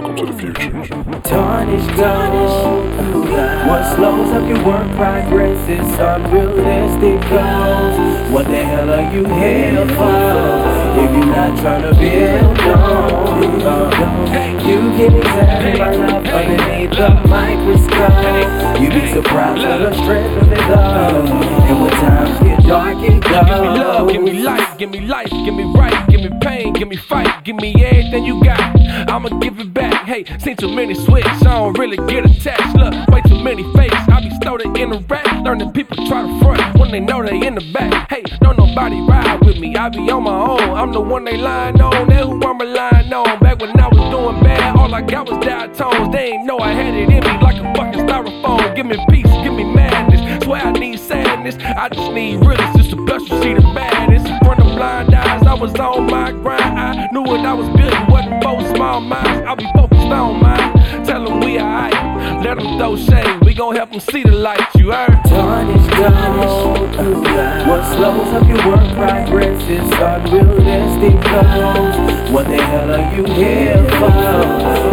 Welcome to the future. Tarnish gold. What slows up your work progress is unrealistic goals. What the hell are you here for? If you're not trying to build, no. You can examine my love underneath the microscope. You'd be surprised at the strength of it all. And when times get dark, it goes. Give me love, give me life, give me life, give me right, give me pain, give me fight, give me everything you got. I'ma give it back. Hey, seen too many switch, I don't really get attached. Look, way too many fakes. I be started in the rack, learning people try to front when they know they in the back. Hey, don't nobody ride with me, I be on my own. I'm the one they lying on, that who I'm relying on. Back when I was doing bad, all I got was diatones. They ain't know I had it in me like a fucking styrofoam. Give me peace, give me madness. Swear I need sadness, I just need realness. Just to bless you, see the baddest. Was on my grind. I knew what I was building wasn't for small minds. I be focused on mine. Tell them we alright. Let them throw shade. We gon' help them see the light. You heard? Tarnish gold. What slows up your work progress is unrealistic goals. What the hell are you here for?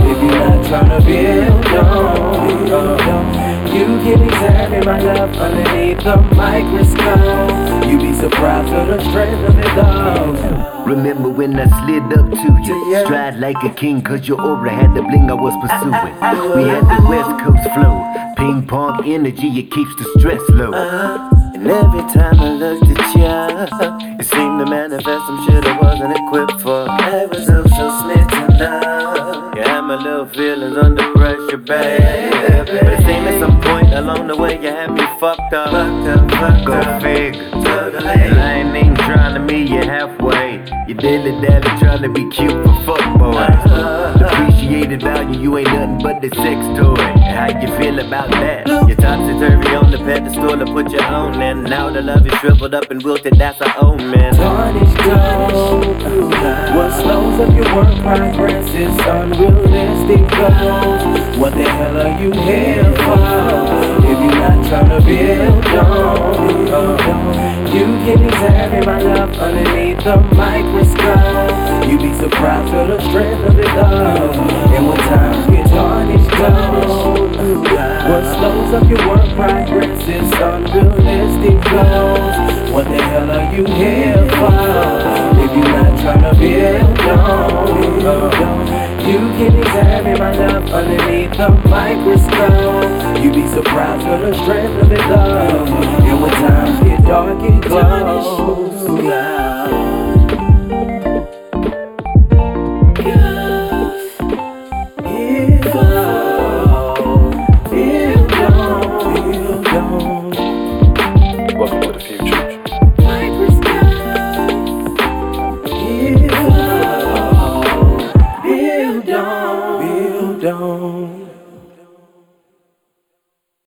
If you're not trying to build, no. You can examine my love underneath the microscope. Be surprised the strength of it all. Remember when I slid up to you? Stride like a king, cause your aura had the bling I was pursuing. Ah, ah, ah. We had the West Coast flow. Ping pong energy, it keeps the stress low. Uh-huh. And every time I looked at you, it seemed to manifest some shit I wasn't equipped for. I was so, so smitten up. You had my little feelings under pressure, babe. But it seemed at some point along the way you had me fucked up. Fucked up, fucked Go up. I ain't even trying to meet you halfway. You dilly dally trying to be cute for fuck boys. Appreciated value, you ain't nothing but the sex toy. How you feel about that? You're topsy turvy on the pedestal to put your own in. Now the love is shriveled up and wilted, that's our own man. Tarnish gold. What slows up your work progress is unrealistic goals. What the hell are you here for? Trying to build, no. You can examine my love underneath the microscope. You be surprised at the strength of it all. And when times get tarnished gold. What slows up your work progress is unrealistic goals. What the hell are you here for? If you're not trying to build, no. You can my love underneath the microscope. You'd be surprised at the strength of it all. And when times get dark, it glows.